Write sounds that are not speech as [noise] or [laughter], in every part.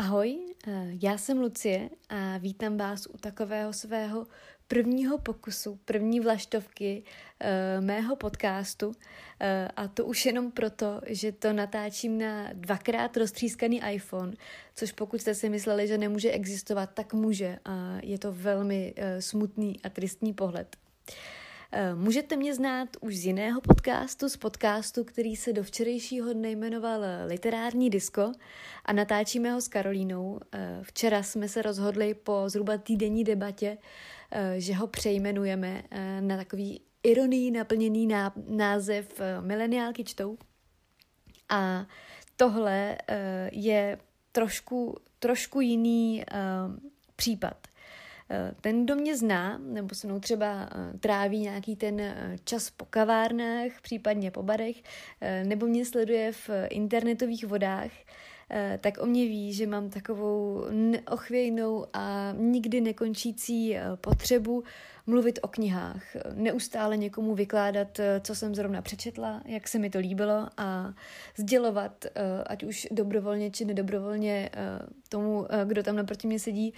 Ahoj, eh, já jsem Lucie a vítám vás u takového svého prvního pokusu, první vlaštovky uh, mého podcastu. Uh, a to už jenom proto, že to natáčím na dvakrát roztřískaný iPhone, což pokud jste si mysleli, že nemůže existovat, tak může. A je to velmi smutný a tristní pohled. Uh, Eh, můžete mě znát už z jiného podcastu, z podcastu, který se do včerejšího dne jmenoval Literární disko a natáčíme ho s Karolínou. Eh, včera jsme se rozhodli po zhruba týdenní debatě, eh, že ho přejmenujeme na takový ironii naplněný název Mileniálky čtou. A tohle je trošku, trošku jiný případ. Eh, ten, kdo mě zná, nebo se mnou třeba eh, tráví nějaký ten eh, čas po kavárnách, případně po barech, nebo mě sleduje v internetových vodách, tak o mě ví, že mám takovou neochvějnou a nikdy nekončící potřebu mluvit o knihách, neustále někomu vykládat, eh, co jsem zrovna přečetla, jak se mi to líbilo a sdělovat, eh, ať už dobrovolně či nedobrovolně eh, tomu, kdo tam naproti mě sedí,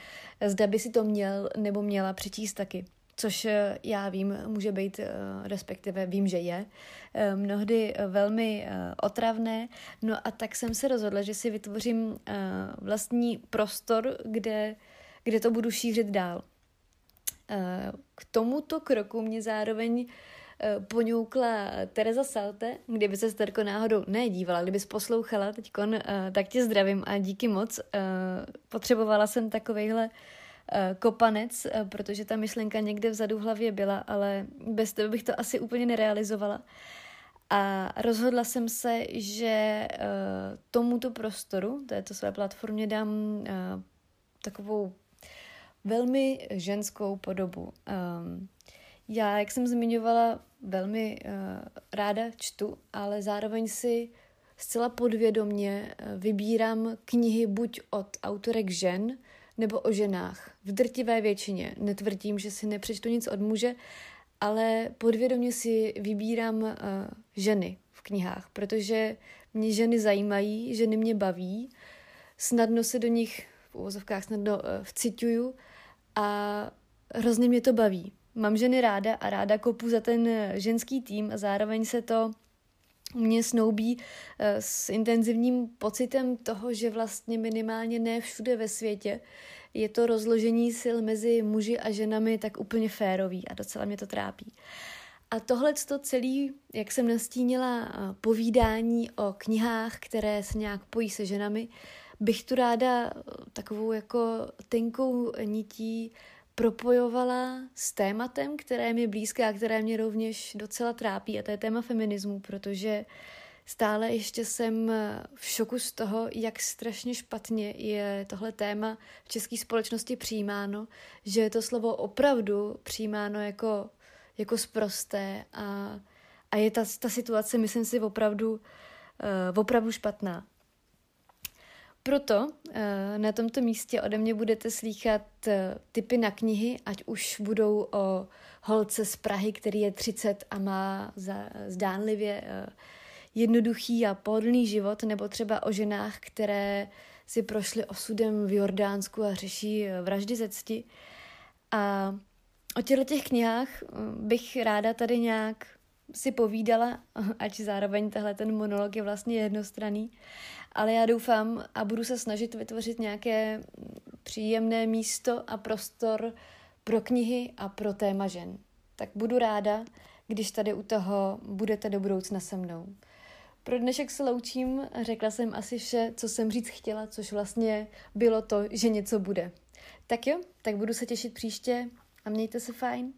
zda by si to měl nebo měla přečíst taky což já vím, může být, respektive vím, že je, mnohdy velmi otravné. No a tak jsem se rozhodla, že si vytvořím vlastní prostor, kde, kde to budu šířit dál. K tomuto kroku mě zároveň eh, poňoukla Teresa Salte, kdyby se Sterko náhodou nedívala, kdybys poslouchala teď, eh, tak tě zdravím a díky moc. Eh, potřebovala jsem takovejhle kopanec, protože ta myšlenka někde vzadu v hlavě byla, ale bez toho bych to asi úplně nerealizovala. A rozhodla jsem se, že tomuto prostoru, této své platformě, dám takovou velmi ženskou podobu. Já, jak jsem zmiňovala, velmi ráda čtu, ale zároveň si zcela podvědomně vybírám knihy buď od autorek žen, nebo o ženách. V drtivé většině. Netvrdím, že si nepřečtu nic od muže, ale podvědomě si vybírám uh, ženy v knihách, protože mě ženy zajímají, ženy mě baví, snadno se do nich v úvozovkách snadno uh, vcituju a hrozně mě to baví. Mám ženy ráda a ráda kopu za ten ženský tým a zároveň se to mě snoubí eh, s intenzivním pocitem toho, že vlastně minimálně ne všude ve světě je to rozložení sil mezi muži a ženami tak úplně férový a docela mě to trápí. A tohle to celý, jak jsem nastínila, eh, povídání o knihách, které se nějak pojí se ženami, bych tu ráda eh, takovou jako tenkou nití propojovala s tématem, které mi blízké a které mě rovněž docela trápí, a to je téma feminismu, protože stále ještě jsem v šoku z toho, jak strašně špatně je tohle téma v české společnosti přijímáno, že je to slovo opravdu přijímáno jako, jako sprosté a, a je ta, ta situace, myslím si, opravdu, uh, opravdu špatná. Proto eh, na tomto místě ode mě budete slýchat eh, typy na knihy, ať už budou o holce z Prahy, který je 30 a má zdánlivě eh, jednoduchý a pohodlný život, nebo třeba o ženách, které si prošly osudem v Jordánsku a řeší vraždy ze cti. A o těchto těch knihách bych ráda tady nějak si povídala, [laughs] ať zároveň tahle ten monolog je vlastně jednostranný, ale já doufám a budu se snažit vytvořit nějaké příjemné místo a prostor pro knihy a pro téma žen. Tak budu ráda, když tady u toho budete do budoucna se mnou. Pro dnešek se loučím, řekla jsem asi vše, co jsem říct chtěla, což vlastně bylo to, že něco bude. Tak jo, tak budu se těšit příště a mějte se fajn.